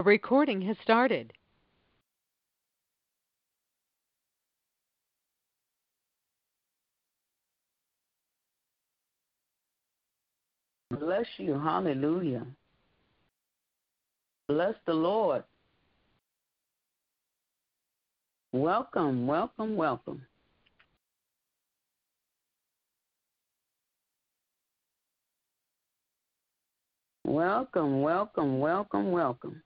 A recording has started. Bless you. Hallelujah. Bless the Lord. Welcome, welcome, welcome. Welcome, welcome, welcome, welcome.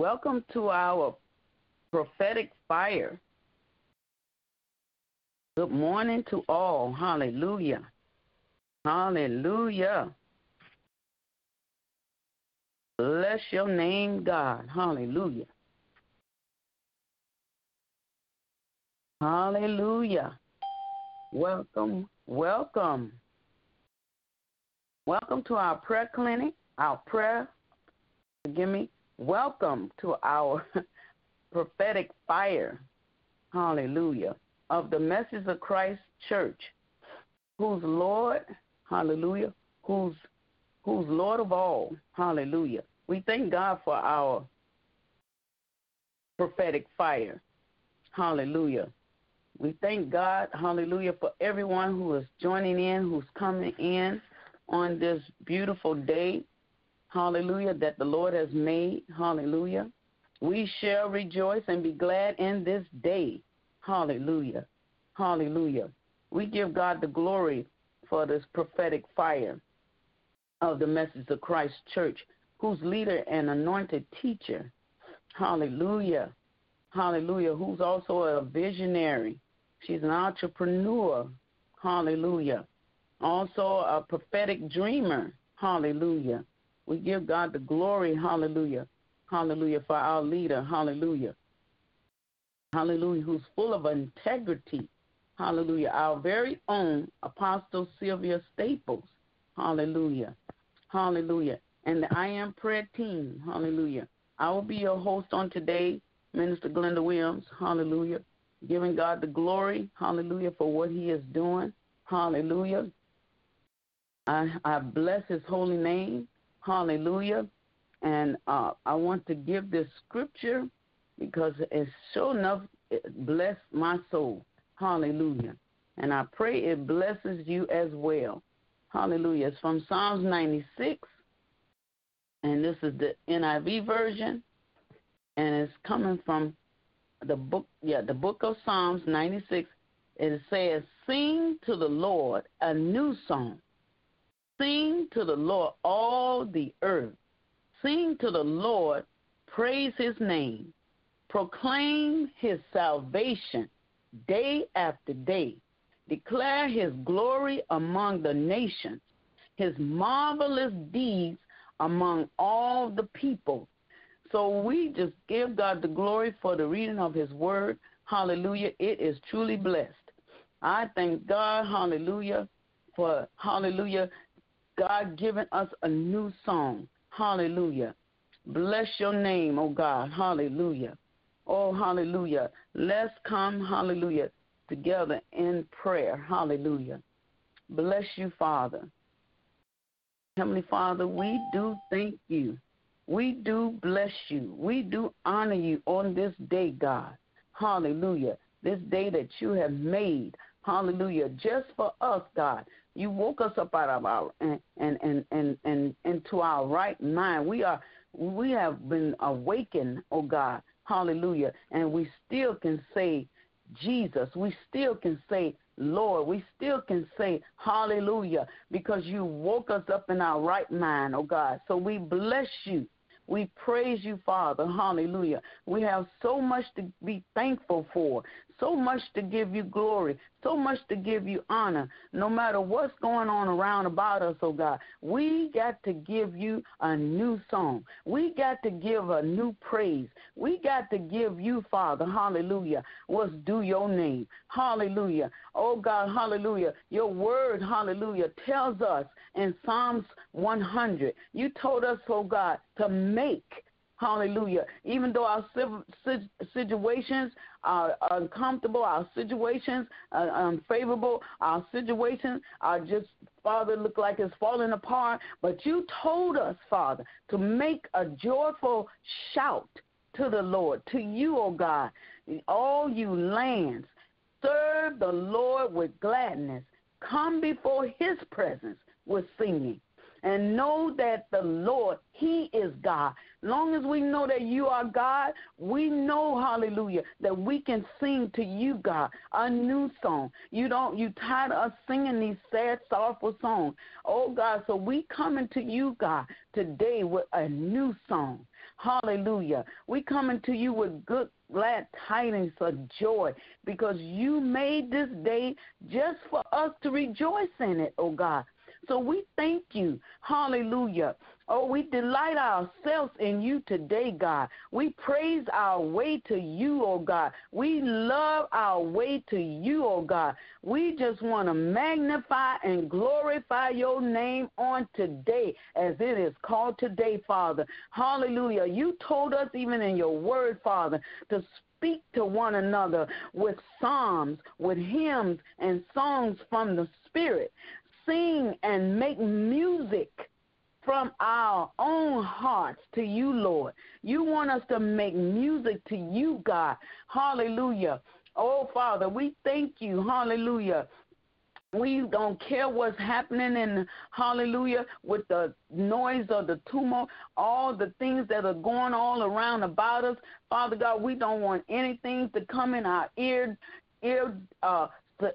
Welcome to our prophetic fire. Good morning to all. Hallelujah. Hallelujah. Bless your name, God. Hallelujah. Hallelujah. Welcome, welcome. Welcome to our prayer clinic, our prayer, forgive me. Welcome to our prophetic fire. Hallelujah. Of the Message of Christ Church, who's Lord, hallelujah, who's who's Lord of all. Hallelujah. We thank God for our prophetic fire. Hallelujah. We thank God, hallelujah, for everyone who is joining in, who's coming in on this beautiful day, hallelujah, that the Lord has made, hallelujah. We shall rejoice and be glad in this day, hallelujah, hallelujah. We give God the glory for this prophetic fire of the Message of Christ Church, whose leader and anointed teacher, hallelujah, hallelujah, who's also a visionary, She's an entrepreneur. Hallelujah. Also a prophetic dreamer. Hallelujah. We give God the glory. Hallelujah. Hallelujah for our leader. Hallelujah. Hallelujah. Who's full of integrity. Hallelujah. Our very own Apostle Sylvia Staples. Hallelujah. Hallelujah. And the I Am Prayer team. Hallelujah. I will be your host on today, Minister Glenda Williams. Hallelujah giving God the glory, hallelujah, for what He is doing. Hallelujah. I, I bless His holy name. Hallelujah. And uh, I want to give this scripture because it's sure enough it blessed my soul. Hallelujah. And I pray it blesses you as well. Hallelujah. It's from Psalms 96, and this is the NIV version, and it's coming from the book, yeah, the book of Psalms 96, it says, Sing to the Lord a new song. Sing to the Lord all the earth. Sing to the Lord, praise his name. Proclaim his salvation day after day. Declare his glory among the nations, his marvelous deeds among all the people. So we just give God the glory for the reading of His Word. Hallelujah. It is truly blessed. I thank God, hallelujah, for, hallelujah, God giving us a new song. Hallelujah. Bless your name, oh God. Hallelujah. Oh, hallelujah. Let's come, hallelujah, together in prayer. Hallelujah. Bless you, Father. Heavenly Father, we do thank you. We do bless you. We do honor you on this day, God. Hallelujah. This day that you have made. Hallelujah. Just for us, God. You woke us up out of our and and and and, into our right mind. We are we have been awakened, oh God. Hallelujah. And we still can say Jesus. We still can say Lord. We still can say hallelujah because you woke us up in our right mind, oh God. So we bless you. We praise you, Father. Hallelujah. We have so much to be thankful for, so much to give you glory, so much to give you honor. No matter what's going on around about us, oh God, we got to give you a new song. We got to give a new praise. We got to give you, Father, hallelujah, what's due your name. Hallelujah. Oh God, hallelujah. Your word, hallelujah, tells us in Psalms 100, you told us, oh God, to make Hallelujah. Even though our situations are uncomfortable, our situations are unfavorable, our situations are just, Father, look like it's falling apart. But you told us, Father, to make a joyful shout to the Lord, to you, O oh God, all you lands. Serve the Lord with gladness. Come before his presence with singing and know that the Lord, He is God. Long as we know that you are God, we know, hallelujah, that we can sing to you, God, a new song. You don't, you tired of us singing these sad, sorrowful songs. Oh, God, so we coming to you, God, today with a new song. Hallelujah. We coming to you with good glad tidings of joy because you made this day just for us to rejoice in it, oh God. So we thank you. Hallelujah. Oh, we delight ourselves in you today, God. We praise our way to you, oh God. We love our way to you, oh God. We just want to magnify and glorify your name on today as it is called today, Father. Hallelujah. You told us even in your word, Father, to speak to one another with psalms, with hymns, and songs from the Spirit sing and make music from our own hearts to you, Lord. You want us to make music to you, God. Hallelujah. Oh, Father, we thank you. Hallelujah. We don't care what's happening in hallelujah with the noise of the tumult, all the things that are going all around about us. Father God, we don't want anything to come in our ear ear uh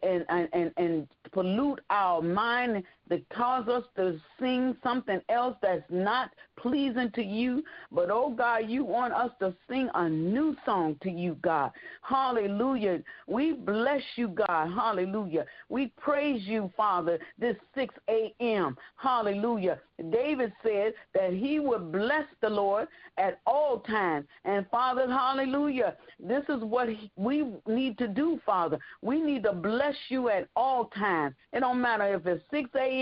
and, and, and pollute our mind that cause us to sing something else that's not pleasing to you. But oh God, you want us to sing a new song to you, God. Hallelujah. We bless you, God. Hallelujah. We praise you, Father, this 6 a.m. Hallelujah. David said that he would bless the Lord at all times. And Father, hallelujah. This is what we need to do, Father. We need to bless you at all times. It don't matter if it's 6 a.m.,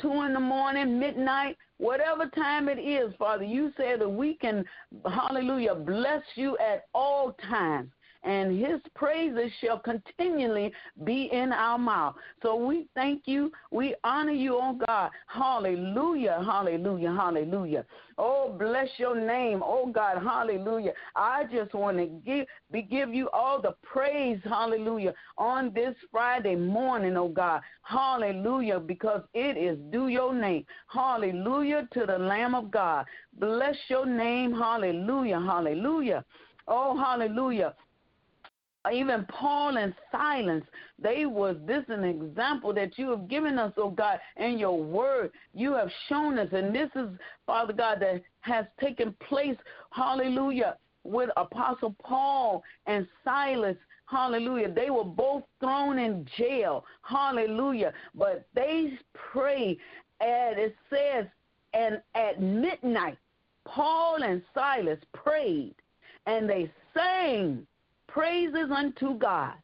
2 in the morning, midnight, whatever time it is, Father. You said that we can, hallelujah, bless you at all times and his praises shall continually be in our mouth. So we thank you. We honor you, oh God. Hallelujah, hallelujah, hallelujah. Oh, bless your name, oh God, hallelujah. I just want to give, give you all the praise, hallelujah, on this Friday morning, oh God. Hallelujah, because it is due your name. Hallelujah to the Lamb of God. Bless your name, hallelujah, hallelujah. Oh, hallelujah even Paul and Silas, they was this an example that you have given us, oh God, in your word. You have shown us, and this is, Father God, that has taken place, hallelujah, with Apostle Paul and Silas. Hallelujah. They were both thrown in jail. Hallelujah. But they pray, and it says, and at midnight, Paul and Silas prayed, and they sang praises unto God.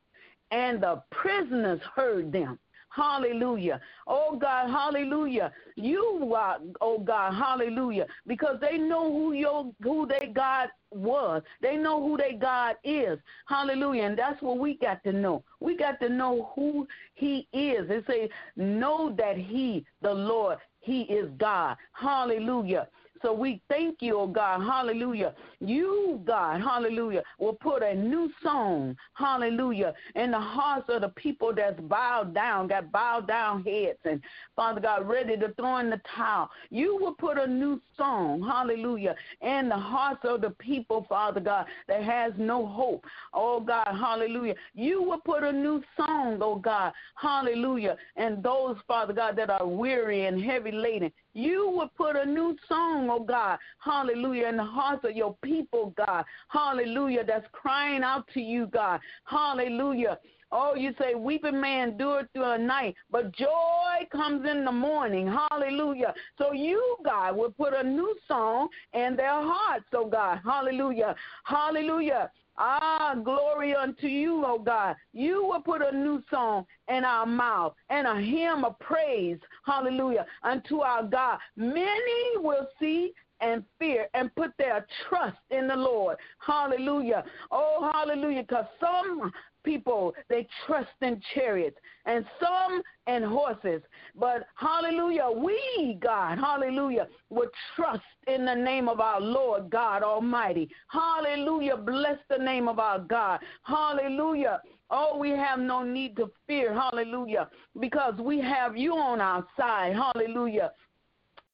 And the prisoners heard them. Hallelujah. Oh God, hallelujah. You are, oh God, hallelujah. Because they know who your who their God was. They know who their God is. Hallelujah. And that's what we got to know. We got to know who he is. They say, know that he, the Lord, he is God. Hallelujah. So we thank you, oh God, hallelujah. You, God, hallelujah, will put a new song, hallelujah, in the hearts of the people that's bowed down, got bowed down heads, and Father God, ready to throw in the towel. You will put a new song, hallelujah, in the hearts of the people, Father God, that has no hope. Oh God, hallelujah. You will put a new song, oh God, hallelujah, and those, Father God, that are weary and heavy laden. You would put a new song, oh God, hallelujah, in the hearts of your people, God, hallelujah, that's crying out to you, God, hallelujah. Oh, you say, weeping man do it through a night, but joy comes in the morning. Hallelujah. So you, God, will put a new song in their hearts, oh God. Hallelujah. Hallelujah. Ah, glory unto you, oh God. You will put a new song in our mouth and a hymn of praise, hallelujah, unto our God. Many will see and fear and put their trust in the Lord. Hallelujah. Oh, hallelujah. Because some people, they trust in chariots and some in horses. But hallelujah, we, God, hallelujah, would trust in the name of our Lord God Almighty. Hallelujah. Bless the name of our God. Hallelujah. Oh, we have no need to fear. Hallelujah. Because we have you on our side. Hallelujah.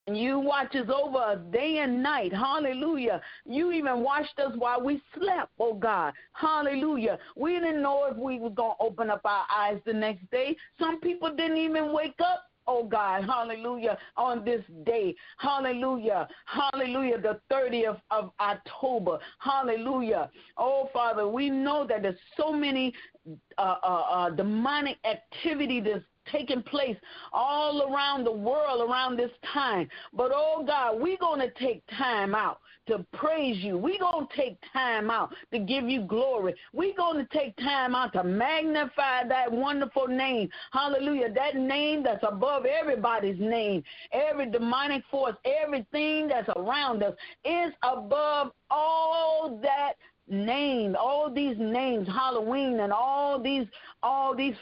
You watches over us day and night. Hallelujah. You even watched us while we slept, oh God. Hallelujah. We didn't know if we were going to open up our eyes the next day. Some people didn't even wake up oh God, hallelujah, on this day, hallelujah, hallelujah, the 30th of October, hallelujah. Oh Father, we know that there's so many uh, uh, uh, demonic activity that's taking place all around the world around this time. But oh God, we're going to take time out to praise you. We're going to take time out to give you glory. We're going to take time out to magnify that wonderful name. Hallelujah. That name that's above everybody's name. Every demonic force, everything that's around us is above all that name all these names halloween and all these all these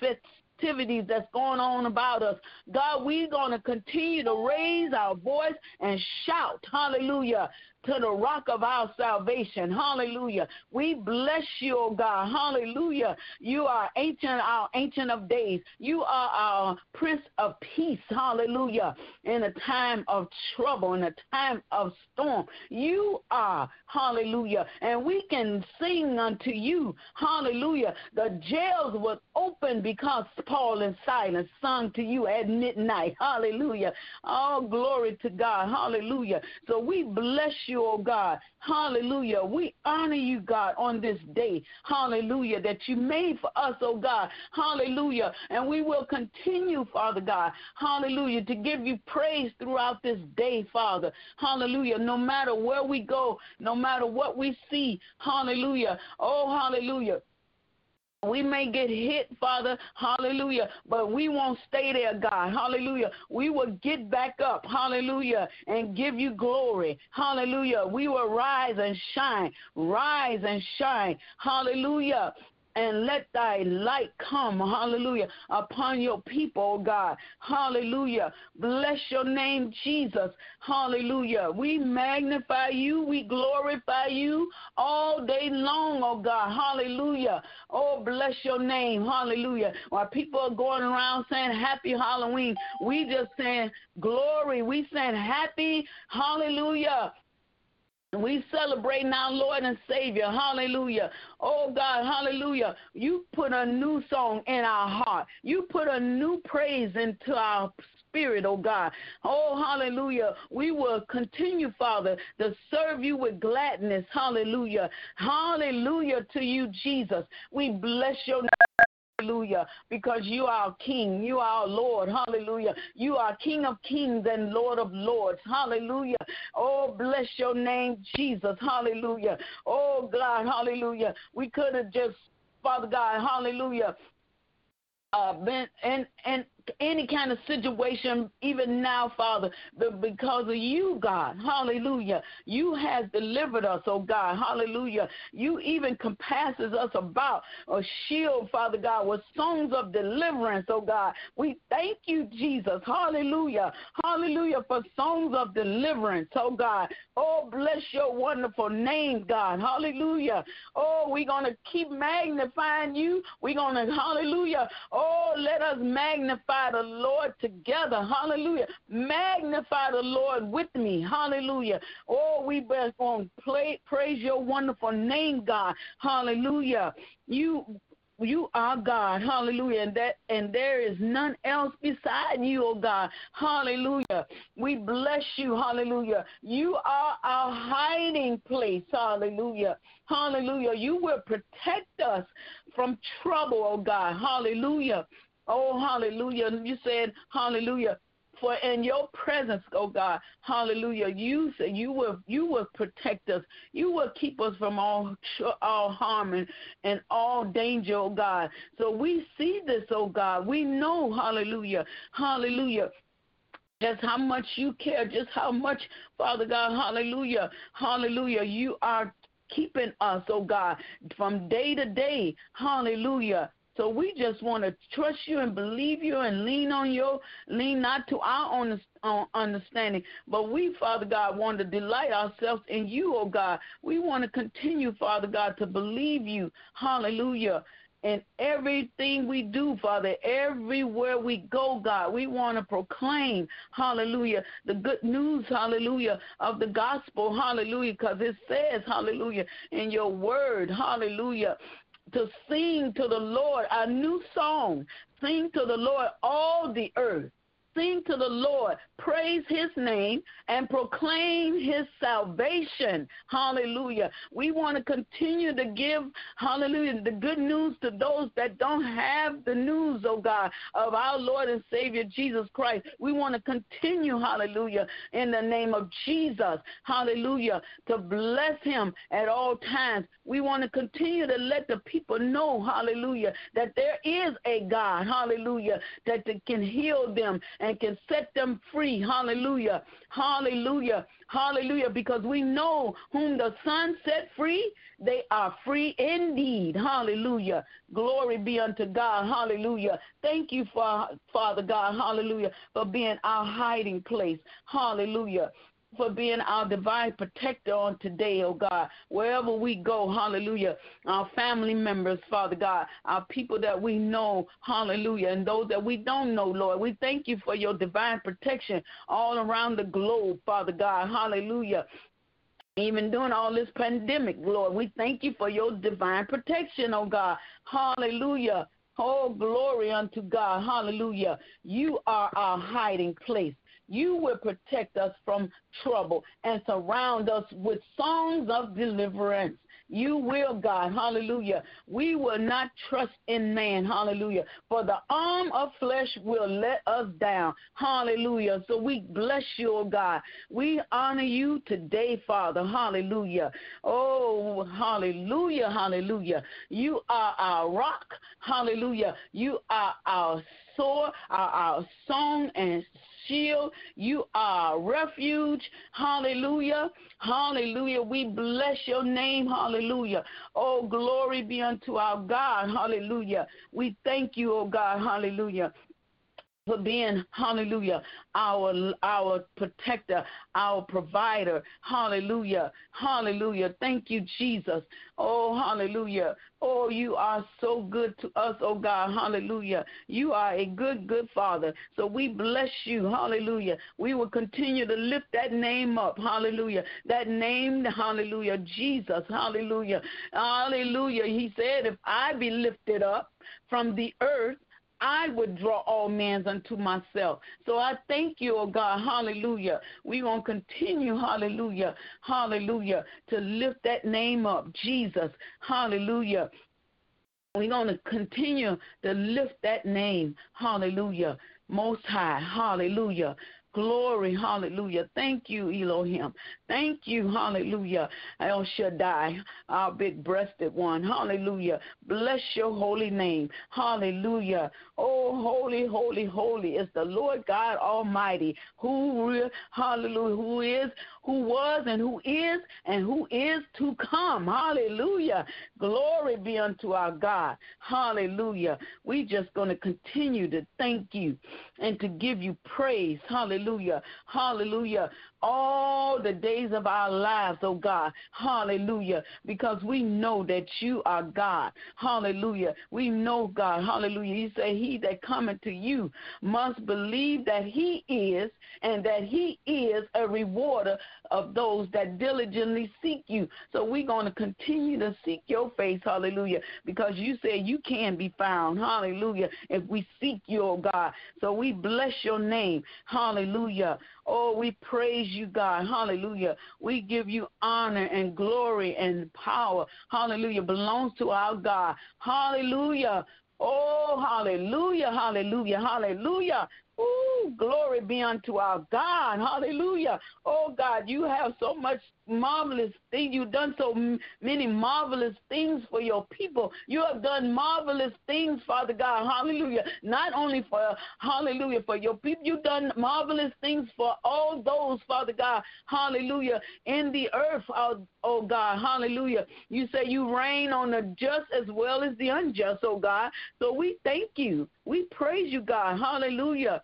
activities that's going on about us. God, we're going to continue to raise our voice and shout, hallelujah, to the rock of our salvation. Hallelujah. We bless you, God. Hallelujah. You are ancient, our ancient of days. You are our Prince of Peace. Hallelujah. In a time of trouble, in a time of storm. You are, hallelujah. And we can sing unto you, hallelujah. The jails were open because Paul and Silas sung to you at midnight. Hallelujah. All glory to God. Hallelujah. So we bless you, oh God. Hallelujah. We honor you, God, on this day. Hallelujah. That you made for us, oh God. Hallelujah. And we will continue, Father God. Hallelujah. To give you praise throughout this day, Father. Hallelujah. No matter where we go, no matter what we see. Hallelujah. Oh, hallelujah. We may get hit, Father, hallelujah, but we won't stay there, God, hallelujah. We will get back up, hallelujah, and give you glory, hallelujah. We will rise and shine, rise and shine, hallelujah and let thy light come, hallelujah, upon your people, oh God. Hallelujah. Bless your name, Jesus. Hallelujah. We magnify you, we glorify you all day long, oh God. Hallelujah. Oh, bless your name. Hallelujah. While people are going around saying happy Halloween, we just saying glory. We saying happy, hallelujah. We celebrate our Lord and Savior. Hallelujah. Oh God, hallelujah. You put a new song in our heart. You put a new praise into our spirit, oh God. Oh, hallelujah. We will continue, Father, to serve you with gladness. Hallelujah. Hallelujah to you, Jesus. We bless your name. Hallelujah. Because you are King. You are Lord. Hallelujah. You are King of kings and Lord of lords. Hallelujah. Oh, bless your name, Jesus. Hallelujah. Oh, God. Hallelujah. We could have just, Father God, hallelujah, uh, been in, in any kind of situation, even now, Father, because of you, God, hallelujah, you has delivered us, oh God, hallelujah. You even compasses us about a shield, Father God, with songs of deliverance, oh God. We thank you, Jesus, hallelujah, hallelujah, for songs of deliverance, oh God. Oh, bless your wonderful name, God, hallelujah. Oh, we're going to keep magnifying you. We're going to, hallelujah, oh, let us magnify magnify the Lord together. Hallelujah. Magnify the Lord with me. Hallelujah. Oh, we best to praise your wonderful name, God. Hallelujah. You you are God. Hallelujah. And that and there is none else beside you, oh God. Hallelujah. We bless you. Hallelujah. You are our hiding place. Hallelujah. Hallelujah. You will protect us from trouble, oh God. Hallelujah. Oh, hallelujah. You said, hallelujah for in your presence, oh God, hallelujah, you say you will you will protect us. You will keep us from all all harm and, and all danger, oh God. So we see this, oh God. We know, hallelujah, hallelujah, just how much you care, just how much, Father God, hallelujah, hallelujah, you are keeping us, oh God, from day to day, hallelujah. So we just want to trust you and believe you and lean on you, lean not to our own understanding, but we, Father God, want to delight ourselves in you, oh God. We want to continue, Father God, to believe you. Hallelujah. And everything we do, Father, everywhere we go, God, we want to proclaim, hallelujah, the good news, hallelujah, of the gospel, hallelujah, because it says, hallelujah, in your word, hallelujah, to sing to the Lord a new song. Sing to the Lord all the earth. Sing to the Lord, praise his name, and proclaim his salvation. Hallelujah. We want to continue to give, hallelujah, the good news to those that don't have the news, oh God, of our Lord and Savior Jesus Christ. We want to continue, hallelujah, in the name of Jesus, hallelujah, to bless him at all times. We want to continue to let the people know, hallelujah, that there is a God, hallelujah, that can heal them and can set them free. Hallelujah. Hallelujah. Hallelujah. Because we know whom the Son set free, they are free indeed. Hallelujah. Glory be unto God. Hallelujah. Thank you, Father God. Hallelujah. For being our hiding place. Hallelujah for being our divine protector on today, oh God. Wherever we go, hallelujah. Our family members, Father God, our people that we know, hallelujah, and those that we don't know, Lord. We thank you for your divine protection all around the globe, Father God, hallelujah. Even during all this pandemic, Lord, we thank you for your divine protection, oh God. Hallelujah. Oh, glory unto God. Hallelujah. You are our hiding place. You will protect us from trouble and surround us with songs of deliverance. You will, God. Hallelujah. We will not trust in man. Hallelujah. For the arm of flesh will let us down. Hallelujah. So we bless you, oh God. We honor you today, Father. Hallelujah. Oh, hallelujah. Hallelujah. You are our rock. Hallelujah. You are our sword, our, our song and shield. You are refuge. Hallelujah. Hallelujah. We bless your name. Hallelujah. Oh, glory be unto our God. Hallelujah. We thank you, oh God. Hallelujah for being, hallelujah, our our protector, our provider. Hallelujah. Hallelujah. Thank you, Jesus. Oh, hallelujah. Oh, you are so good to us, oh God. Hallelujah. You are a good, good Father. So we bless you. Hallelujah. We will continue to lift that name up. Hallelujah. That name, hallelujah, Jesus. Hallelujah. Hallelujah. He said, if I be lifted up from the earth, I would draw all men unto myself. So I thank you, oh God, hallelujah. We're going to continue, hallelujah, hallelujah, to lift that name up, Jesus, hallelujah. We're going to continue to lift that name, hallelujah, most high, hallelujah. Glory, hallelujah. Thank you, Elohim. Thank you, hallelujah. El Shaddai, our big breasted one. Hallelujah. Bless your holy name. Hallelujah. Oh, holy, holy, holy is the Lord God Almighty, who, hallelujah, who is, who was, and who is, and who is to come. Hallelujah. Glory be unto our God. Hallelujah. We just going to continue to thank you and to give you praise. Hallelujah Hallelujah. All the days of our lives, oh God. Hallelujah. Because we know that you are God. Hallelujah. We know God. Hallelujah. You say, He that cometh to you must believe that He is, and that He is a rewarder of those that diligently seek you. So we're going to continue to seek your face. Hallelujah. Because you say you can be found. Hallelujah. If we seek you, oh God. So we bless your name. Hallelujah. Oh, we praise you, God. Hallelujah. We give you honor and glory and power. Hallelujah. Belongs to our God. Hallelujah. Oh, hallelujah, hallelujah, hallelujah. Ooh, glory be unto our God. Hallelujah. Oh, God, you have so much marvelous things. You've done so many marvelous things for your people. You have done marvelous things, Father God. Hallelujah. Not only for, hallelujah, for your people, you've done marvelous things for all those, Father God. Hallelujah. In the earth, oh, oh God. Hallelujah. You say you reign on the just as well as the unjust, oh God. So we thank you. We praise you, God. Hallelujah.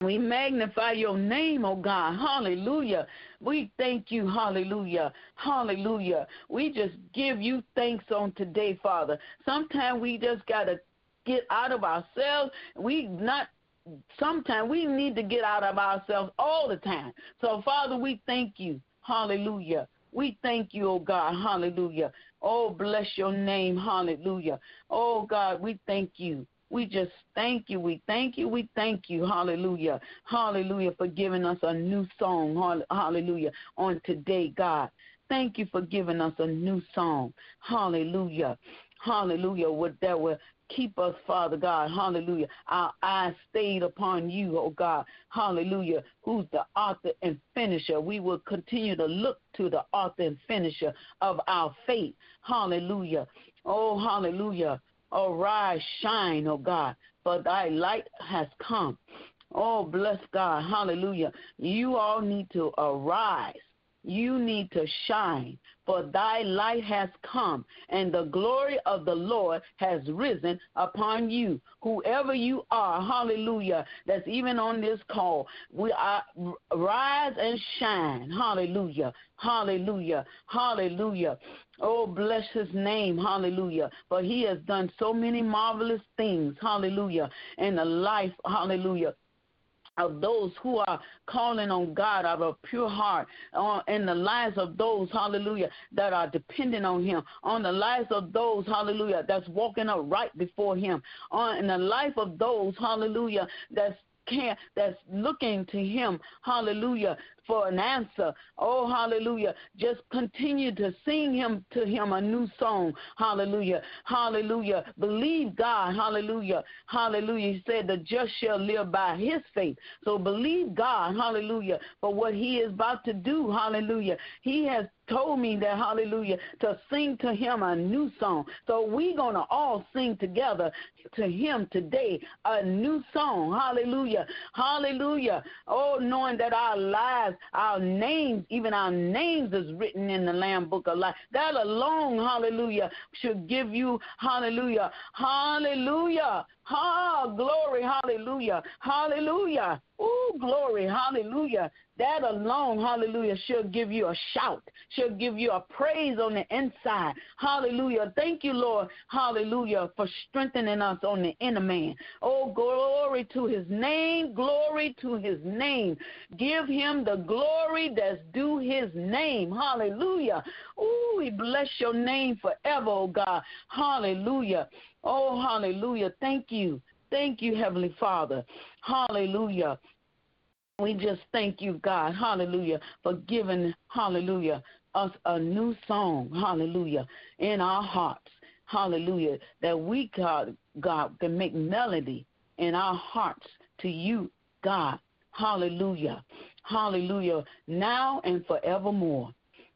We magnify your name, oh God. Hallelujah. We thank you. Hallelujah. Hallelujah. We just give you thanks on today, Father. Sometimes we just got to get out of ourselves. We not sometimes we need to get out of ourselves all the time. So, Father, we thank you. Hallelujah. We thank you, oh God. Hallelujah. Oh, bless your name. Hallelujah. Oh God, we thank you. We just thank you. We thank you. We thank you. Hallelujah. Hallelujah for giving us a new song. Hallelujah. On today, God. Thank you for giving us a new song. Hallelujah. Hallelujah. What that will keep us, Father God. Hallelujah. Our eyes stayed upon you, oh God. Hallelujah. Who's the author and finisher? We will continue to look to the author and finisher of our faith. Hallelujah. Oh, hallelujah. Arise, shine, O God, for thy light has come. Oh, bless God. Hallelujah. You all need to arise. You need to shine, for thy light has come, and the glory of the Lord has risen upon you. Whoever you are, hallelujah, that's even on this call, we are rise and shine. Hallelujah. Hallelujah. Hallelujah. Oh, bless his name. Hallelujah. For he has done so many marvelous things. Hallelujah. In the life, hallelujah, of those who are calling on God out of a pure heart, in the lives of those, hallelujah, that are dependent on Him, on the lives of those, hallelujah, that's walking up right before Him, on in the life of those, hallelujah, that's can that's looking to him hallelujah for an answer. Oh hallelujah. Just continue to sing him to him a new song. Hallelujah. Hallelujah. Believe god. Hallelujah. Hallelujah. He said the just shall live by his faith. So believe god. Hallelujah. For what he is about to do. Hallelujah. He has told me that hallelujah to sing to him a new song. So going to all sing together to him today a new song. Hallelujah. Hallelujah. Oh knowing that our lives our names even our names is written in the lamb book of life that alone hallelujah should give you hallelujah hallelujah Ha, glory, hallelujah, hallelujah. Oh, glory, hallelujah. That alone, hallelujah, should give you a shout, should give you a praise on the inside. Hallelujah. Thank you, Lord, hallelujah, for strengthening us on the inner man. Oh, glory to his name, glory to his name. Give him the glory that's due his name. Hallelujah. Oh, we bless your name forever, oh God. Hallelujah. Oh, hallelujah. Thank you. Thank you, Heavenly Father. Hallelujah. We just thank you, God. Hallelujah. For giving, hallelujah, us a new song. Hallelujah. In our hearts. Hallelujah. That we, God, God, can make melody in our hearts to you, God. Hallelujah. Hallelujah. Now and forevermore.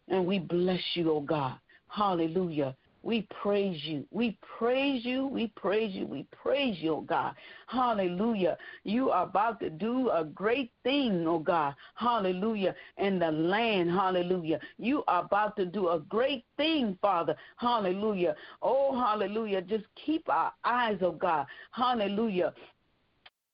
And we bless you, oh God. Hallelujah. We praise you. We praise you. We praise you. We praise you, oh God. Hallelujah. You are about to do a great thing, oh God. Hallelujah. In the land. Hallelujah. You are about to do a great thing, Father. Hallelujah. Oh, hallelujah. Just keep our eyes, oh God. Hallelujah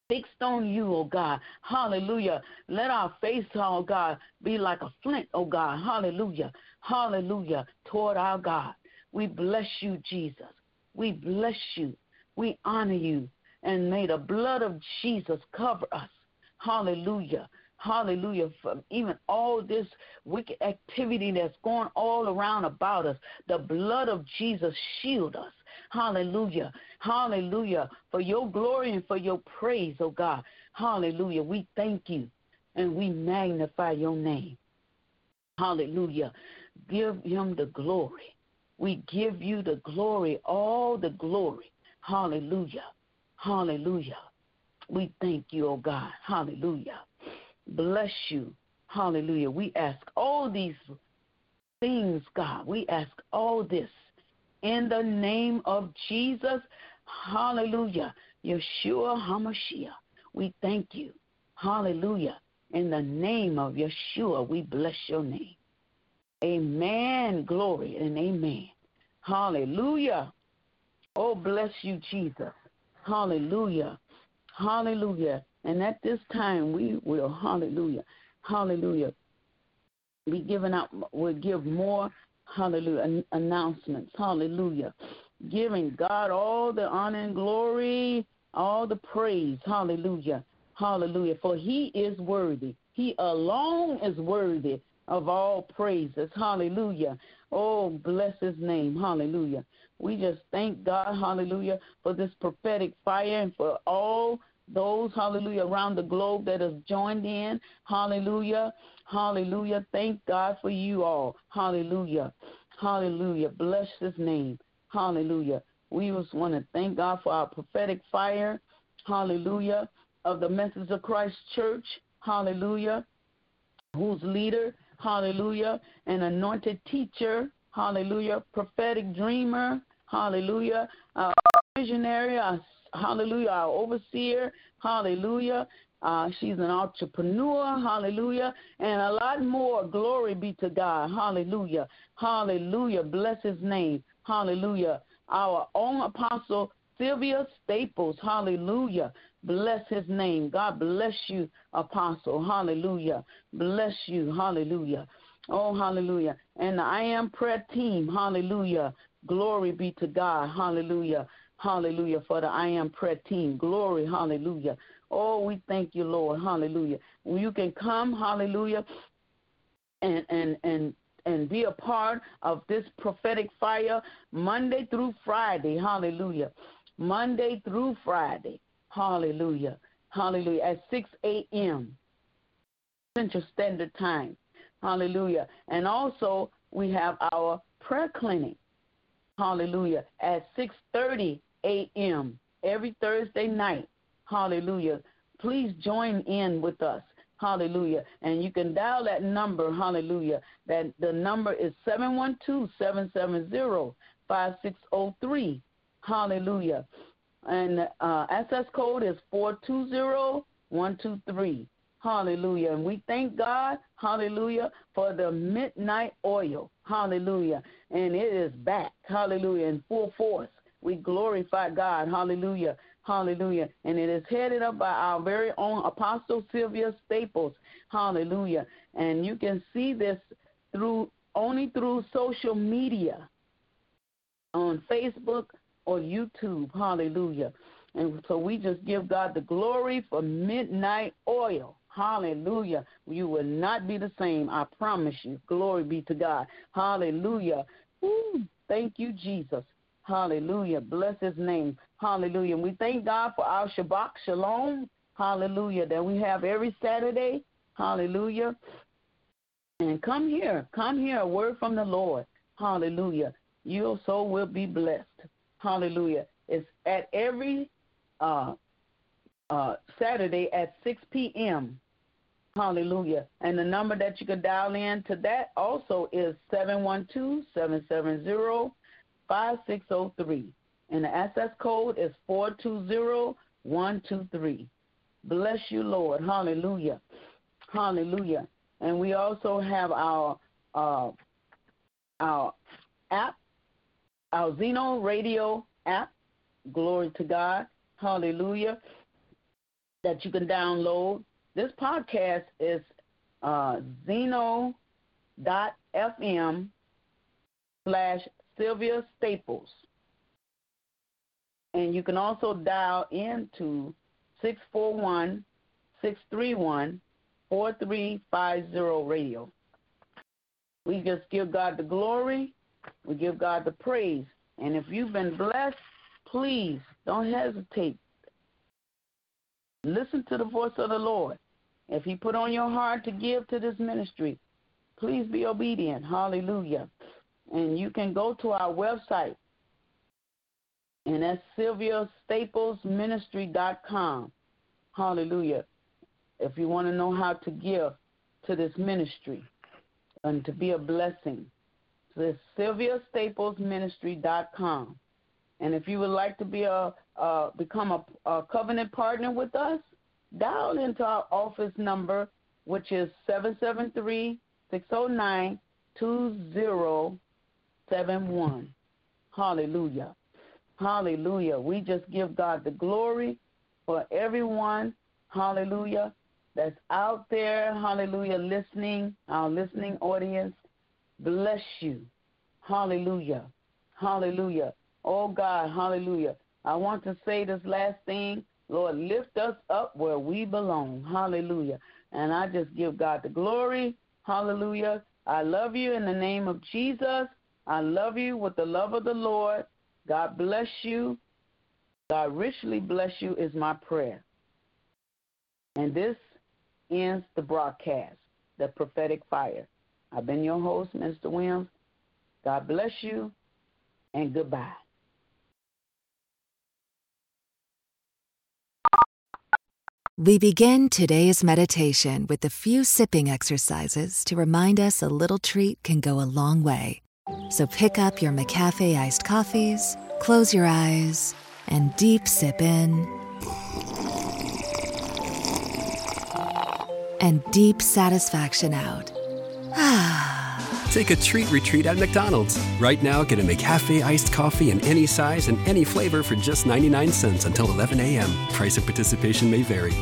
fixed on you, oh God. Hallelujah. Let our face, oh God, be like a flint, oh God. Hallelujah. Hallelujah. Toward our God. We bless you, Jesus. We bless you. We honor you. And may the blood of Jesus cover us. Hallelujah. Hallelujah. From even all this wicked activity that's going all around about us, the blood of Jesus shield us. Hallelujah. Hallelujah. For your glory and for your praise, oh God. Hallelujah. We thank you and we magnify your name. Hallelujah. Give him the glory. We give you the glory, all the glory. Hallelujah. Hallelujah. We thank you, oh God. Hallelujah. Bless you. Hallelujah. We ask all these things, God. We ask all this in the name of Jesus. Hallelujah. Yeshua HaMashiach. We thank you. Hallelujah. In the name of Yeshua, we bless your name. Amen. Glory and amen. Hallelujah. Oh, bless you, Jesus. Hallelujah. Hallelujah. And at this time, we will, hallelujah, hallelujah, be giving out, we'll give more, hallelujah, announcements. Hallelujah. Giving God all the honor and glory, all the praise. Hallelujah. Hallelujah. For he is worthy. He alone is worthy of all praises. Hallelujah. Oh, bless his name. Hallelujah. We just thank God, hallelujah, for this prophetic fire and for all those, hallelujah, around the globe that have joined in. Hallelujah. Hallelujah. Thank God for you all. Hallelujah. Hallelujah. Bless his name. Hallelujah. We just want to thank God for our prophetic fire. Hallelujah. Of the Message of Christ Church. Hallelujah. Whose leader hallelujah, an anointed teacher, hallelujah, prophetic dreamer, hallelujah, a visionary, a, hallelujah, our overseer, hallelujah. Uh, she's an entrepreneur, hallelujah, and a lot more. Glory be to God, hallelujah, hallelujah. Bless his name, hallelujah. Our own apostle Sylvia Staples, hallelujah. Bless his name. God bless you, Apostle. Hallelujah. Bless you. Hallelujah. Oh, hallelujah. And the I am prayer team. Hallelujah. Glory be to God. Hallelujah. Hallelujah for the I am prayer team. Glory. Hallelujah. Oh, we thank you, Lord. Hallelujah. You can come. Hallelujah. And and and and be a part of this prophetic fire Monday through Friday. Hallelujah. Monday through Friday. Hallelujah. Hallelujah. At 6 a.m. Central Standard Time. Hallelujah. And also we have our prayer clinic. Hallelujah. At 6:30 a.m. every Thursday night. Hallelujah. Please join in with us. Hallelujah. And you can dial that number. Hallelujah. That the number is 712-770-5603. Hallelujah and uh, access code is 420123. Hallelujah. And we thank God, hallelujah, for the midnight oil. Hallelujah. And it is back, hallelujah, in full force. We glorify God, hallelujah, hallelujah. And it is headed up by our very own Apostle Sylvia Staples, hallelujah. And you can see this through only through social media on Facebook, or YouTube. Hallelujah. And so we just give God the glory for midnight oil. Hallelujah. You will not be the same. I promise you. Glory be to God. Hallelujah. Woo. Thank you, Jesus. Hallelujah. Bless his name. Hallelujah. And we thank God for our Shabbat Shalom. Hallelujah. That we have every Saturday. Hallelujah. And come here. Come here. A word from the Lord. Hallelujah. Your soul will be blessed. Hallelujah. It's at every uh, uh, Saturday at 6 p.m. Hallelujah. And the number that you can dial in to that also is 712-770-5603. And the access code is 420123. Bless you, Lord. Hallelujah. Hallelujah. And we also have our uh, our app our Zeno radio app. Glory to God. Hallelujah. that you can download. This podcast is uh, zeno.fm slash Sylvia Staples. And you can also dial into 641 631 4350 radio. We just give God the glory, we give God the praise. And if you've been blessed, please don't hesitate. Listen to the voice of the Lord. If He put on your heart to give to this ministry, please be obedient. Hallelujah. And you can go to our website, and that's sylviastaplesministry.com. Hallelujah. If you want to know how to give to this ministry and to be a blessing, it's sylviastaplesministry.com. And if you would like to be a uh, become a, a covenant partner with us, dial into our office number, which is 773 609 2071. Hallelujah. Hallelujah. We just give God the glory for everyone, hallelujah, that's out there, hallelujah, listening, our listening audience. Bless you. Hallelujah. Hallelujah. Oh God, hallelujah. I want to say this last thing. Lord, lift us up where we belong. Hallelujah. And I just give God the glory. Hallelujah. I love you in the name of Jesus. I love you with the love of the Lord. God bless you. God richly bless you is my prayer. And this ends the broadcast, the prophetic fire. I've been your host, Mr. Williams. God bless you and goodbye. We begin today's meditation with a few sipping exercises to remind us a little treat can go a long way. So pick up your McCafe iced coffees, close your eyes, and deep sip in. And deep satisfaction out. Take a treat retreat at McDonald's. Right now, get a McCafe iced coffee in any size and any flavor for just 99 cents until 11 a.m. Price of participation may vary.